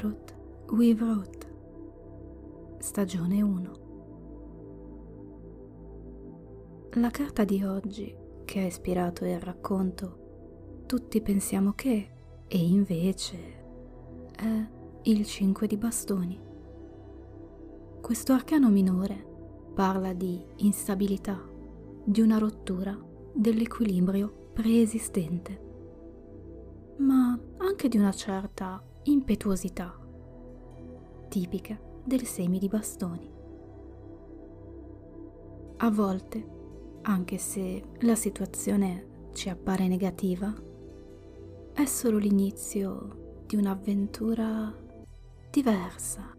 Tarot We Wrote, stagione 1. La carta di oggi, che ha ispirato il racconto, tutti pensiamo che, e invece, è il 5 di bastoni. Questo arcano minore parla di instabilità, di una rottura dell'equilibrio preesistente, ma anche di una certa impetuosità, tipica del semi di bastoni. A volte, anche se la situazione ci appare negativa, è solo l'inizio di un'avventura diversa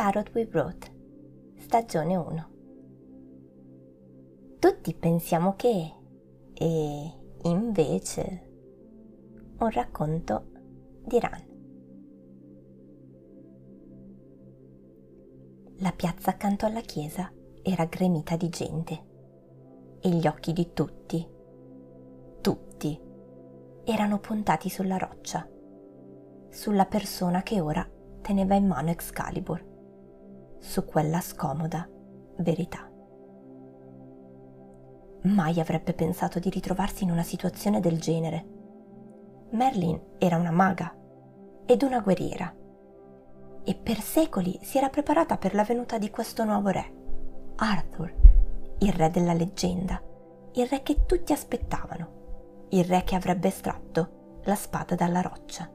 Tarot We Wrote, stagione 1. Tutti pensiamo che, e invece, un racconto di Ran. La piazza accanto alla chiesa era gremita di gente e gli occhi di tutti, tutti, erano puntati sulla roccia, sulla persona che ora teneva in mano Excalibur su quella scomoda verità. Mai avrebbe pensato di ritrovarsi in una situazione del genere. Merlin era una maga ed una guerriera e per secoli si era preparata per la venuta di questo nuovo re, Arthur, il re della leggenda, il re che tutti aspettavano, il re che avrebbe estratto la spada dalla roccia.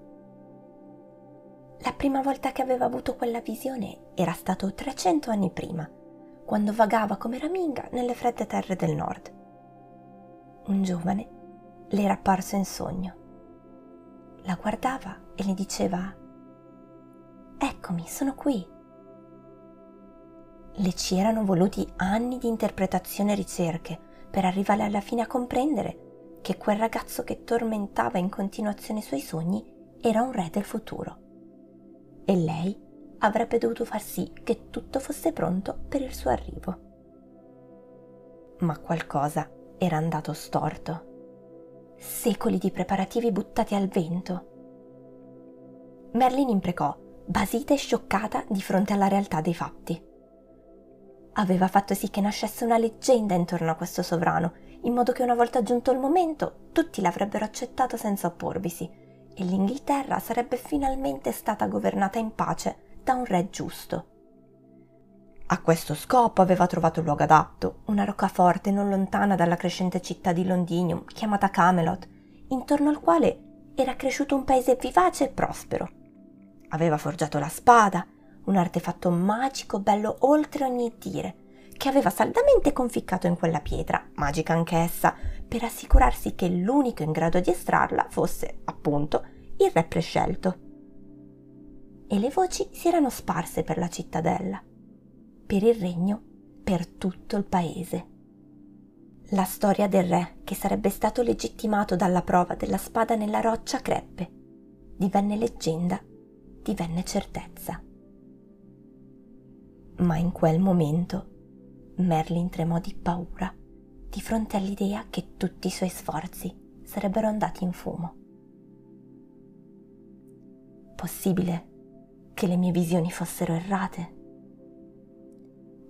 La prima volta che aveva avuto quella visione era stato 300 anni prima, quando vagava come raminga nelle fredde terre del nord. Un giovane le era apparso in sogno. La guardava e le diceva Eccomi, sono qui. Le ci erano voluti anni di interpretazione e ricerche per arrivare alla fine a comprendere che quel ragazzo che tormentava in continuazione i suoi sogni era un re del futuro e lei avrebbe dovuto far sì che tutto fosse pronto per il suo arrivo. Ma qualcosa era andato storto. Secoli di preparativi buttati al vento. Merlin imprecò, basita e scioccata di fronte alla realtà dei fatti. Aveva fatto sì che nascesse una leggenda intorno a questo sovrano, in modo che una volta giunto il momento tutti l'avrebbero accettato senza opporvisi e l'Inghilterra sarebbe finalmente stata governata in pace da un re giusto. A questo scopo aveva trovato luogo adatto, una roccaforte non lontana dalla crescente città di Londinium, chiamata Camelot, intorno al quale era cresciuto un paese vivace e prospero. Aveva forgiato la spada, un artefatto magico bello oltre ogni dire, che aveva saldamente conficcato in quella pietra, magica anch'essa, per assicurarsi che l'unico in grado di estrarla fosse, appunto, il re prescelto. E le voci si erano sparse per la cittadella, per il regno, per tutto il paese. La storia del re, che sarebbe stato legittimato dalla prova della spada nella roccia, creppe. Divenne leggenda, divenne certezza. Ma in quel momento Merlin tremò di paura di fronte all'idea che tutti i suoi sforzi sarebbero andati in fumo. Possibile che le mie visioni fossero errate?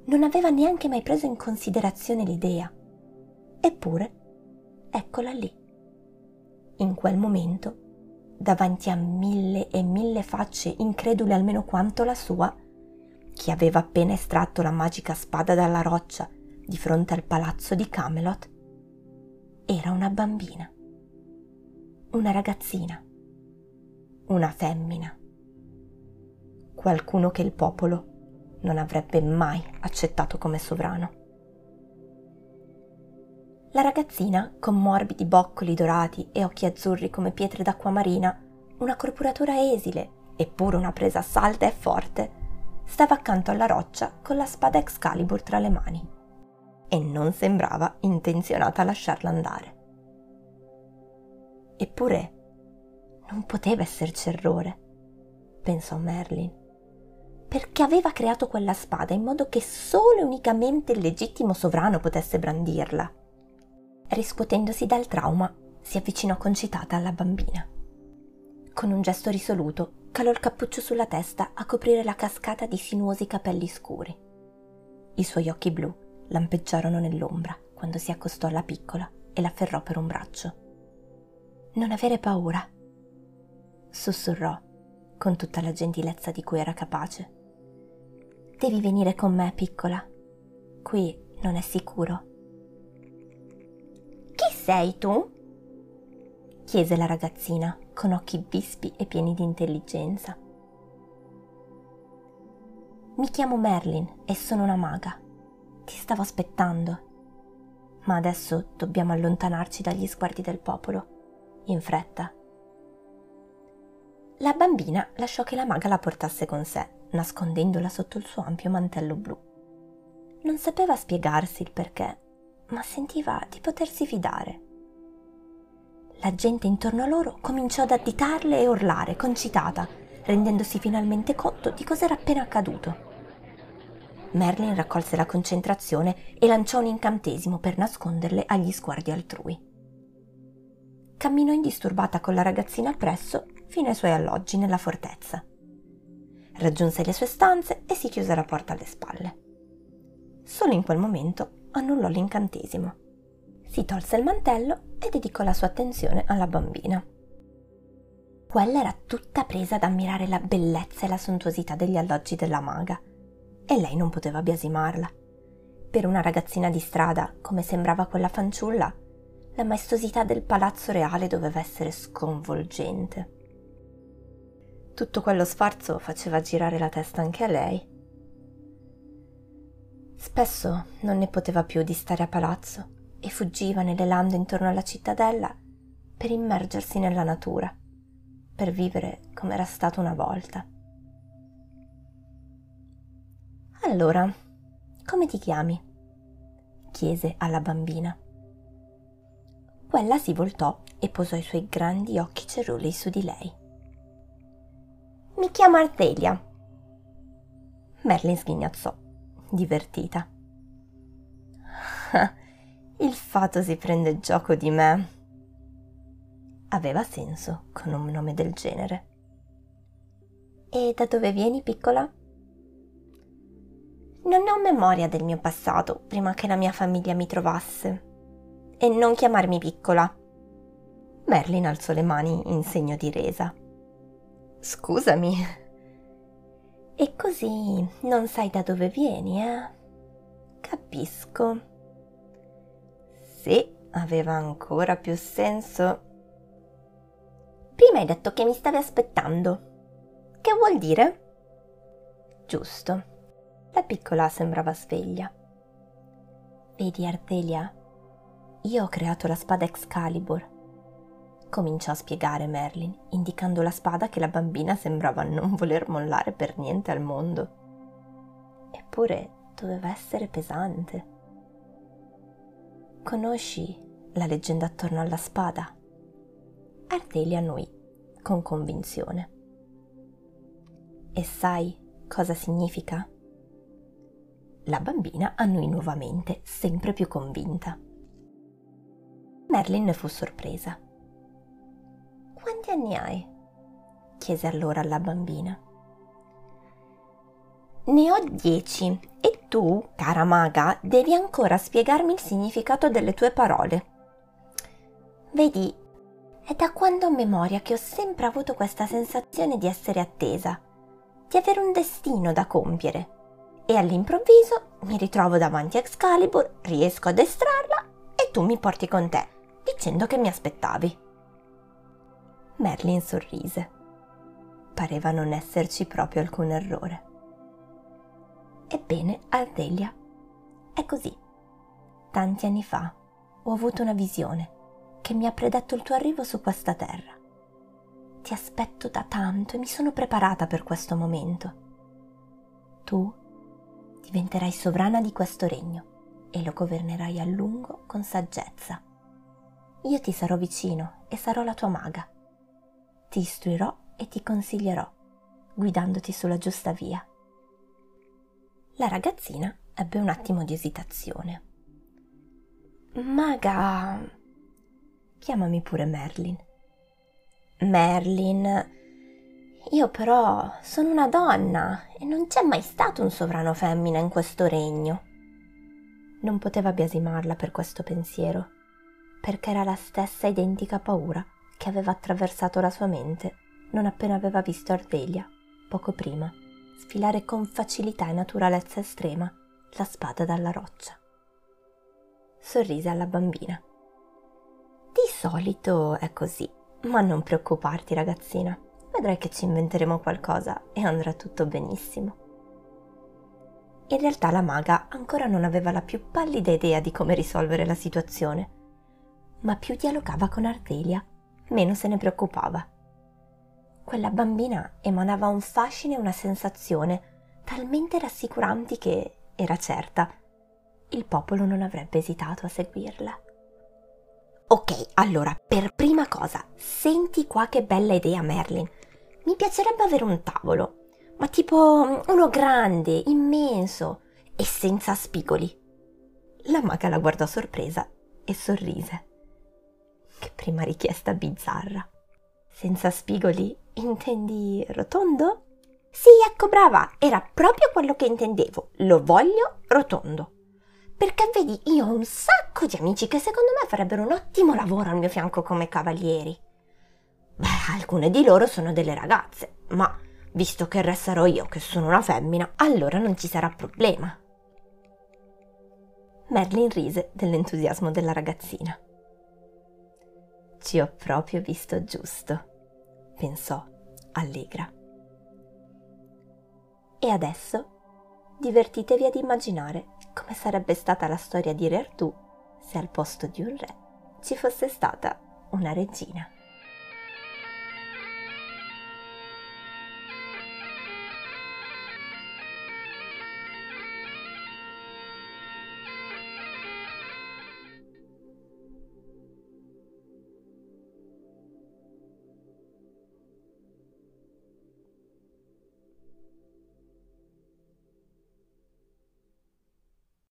Non aveva neanche mai preso in considerazione l'idea. Eppure, eccola lì. In quel momento, davanti a mille e mille facce incredule almeno quanto la sua, chi aveva appena estratto la magica spada dalla roccia di fronte al palazzo di Camelot, era una bambina, una ragazzina, una femmina, qualcuno che il popolo non avrebbe mai accettato come sovrano. La ragazzina, con morbidi boccoli dorati e occhi azzurri come pietre d'acqua marina, una corporatura esile, eppure una presa salda e forte, stava accanto alla roccia con la spada Excalibur tra le mani e non sembrava intenzionata a lasciarla andare. Eppure non poteva esserci errore, pensò Merlin, perché aveva creato quella spada in modo che solo e unicamente il legittimo sovrano potesse brandirla. Riscuotendosi dal trauma, si avvicinò concitata alla bambina. Con un gesto risoluto, calò il cappuccio sulla testa a coprire la cascata di sinuosi capelli scuri. I suoi occhi blu lampeggiarono nell'ombra quando si accostò alla piccola e l'afferrò per un braccio. Non avere paura, sussurrò con tutta la gentilezza di cui era capace. Devi venire con me, piccola. Qui non è sicuro. Chi sei tu? chiese la ragazzina con occhi vispi e pieni di intelligenza. Mi chiamo Merlin e sono una maga. Ti stavo aspettando. Ma adesso dobbiamo allontanarci dagli sguardi del popolo in fretta. La bambina lasciò che la maga la portasse con sé, nascondendola sotto il suo ampio mantello blu. Non sapeva spiegarsi il perché, ma sentiva di potersi fidare. La gente intorno a loro cominciò ad additarle e urlare, concitata, rendendosi finalmente conto di cos'era appena accaduto. Merlin raccolse la concentrazione e lanciò un incantesimo per nasconderle agli sguardi altrui camminò indisturbata con la ragazzina appresso fino ai suoi alloggi nella fortezza. Raggiunse le sue stanze e si chiuse la porta alle spalle. Solo in quel momento annullò l'incantesimo. Si tolse il mantello e dedicò la sua attenzione alla bambina. Quella era tutta presa ad ammirare la bellezza e la sontuosità degli alloggi della maga, e lei non poteva biasimarla. Per una ragazzina di strada, come sembrava quella fanciulla, la maestosità del palazzo reale doveva essere sconvolgente. Tutto quello sfarzo faceva girare la testa anche a lei. Spesso non ne poteva più di stare a palazzo e fuggiva nelle lande intorno alla cittadella per immergersi nella natura, per vivere come era stato una volta. Allora, come ti chiami? chiese alla bambina quella si voltò e posò i suoi grandi occhi cerulei su di lei. Mi chiamo Artelia. Merlin sghignazzò, divertita. Il fato si prende gioco di me. Aveva senso con un nome del genere. E da dove vieni, piccola? Non ho memoria del mio passato prima che la mia famiglia mi trovasse e non chiamarmi piccola. Merlin alzò le mani in segno di resa. Scusami. E così non sai da dove vieni, eh? Capisco. Sì, aveva ancora più senso. Prima hai detto che mi stavi aspettando. Che vuol dire? Giusto. La piccola sembrava sveglia. Vedi, Ardelia, io ho creato la spada Excalibur. Cominciò a spiegare Merlin, indicando la spada che la bambina sembrava non voler mollare per niente al mondo. Eppure doveva essere pesante. Conosci la leggenda attorno alla spada? Ardelia annuì con convinzione. E sai cosa significa? La bambina annui nuovamente, sempre più convinta. Merlin ne fu sorpresa. Quanti anni hai? chiese allora alla bambina. Ne ho dieci e tu, cara maga, devi ancora spiegarmi il significato delle tue parole. Vedi, è da quando ho memoria che ho sempre avuto questa sensazione di essere attesa, di avere un destino da compiere. E all'improvviso mi ritrovo davanti a Excalibur, riesco ad estrarla e tu mi porti con te dicendo che mi aspettavi. Merlin sorrise. Pareva non esserci proprio alcun errore. Ebbene, Ardelia, è così. Tanti anni fa ho avuto una visione che mi ha predetto il tuo arrivo su questa terra. Ti aspetto da tanto e mi sono preparata per questo momento. Tu diventerai sovrana di questo regno e lo governerai a lungo con saggezza io ti sarò vicino e sarò la tua maga. Ti istruirò e ti consiglierò, guidandoti sulla giusta via. La ragazzina ebbe un attimo di esitazione. Maga. Chiamami pure Merlin. Merlin. Io però sono una donna e non c'è mai stato un sovrano femmina in questo regno. Non poteva biasimarla per questo pensiero, perché era la stessa identica paura che aveva attraversato la sua mente non appena aveva visto Ardelia, poco prima, sfilare con facilità e naturalezza estrema la spada dalla roccia. Sorrise alla bambina. Di solito è così, ma non preoccuparti ragazzina, vedrai che ci inventeremo qualcosa e andrà tutto benissimo. In realtà la maga ancora non aveva la più pallida idea di come risolvere la situazione, ma più dialogava con Ardelia, meno se ne preoccupava. Quella bambina emanava un fascino e una sensazione talmente rassicuranti che, era certa, il popolo non avrebbe esitato a seguirla. Ok, allora, per prima cosa, senti qua che bella idea, Merlin. Mi piacerebbe avere un tavolo, ma tipo uno grande, immenso e senza spigoli. La maga la guardò sorpresa e sorrise. Che prima richiesta bizzarra. Senza spigoli Intendi rotondo? Sì, ecco brava, era proprio quello che intendevo. Lo voglio rotondo. Perché vedi, io ho un sacco di amici che secondo me farebbero un ottimo lavoro al mio fianco come cavalieri. Beh, alcune di loro sono delle ragazze, ma visto che resterò io che sono una femmina, allora non ci sarà problema. Merlin rise dell'entusiasmo della ragazzina. Ci ho proprio visto giusto pensò allegra. E adesso divertitevi ad immaginare come sarebbe stata la storia di Re Artù se al posto di un re ci fosse stata una regina.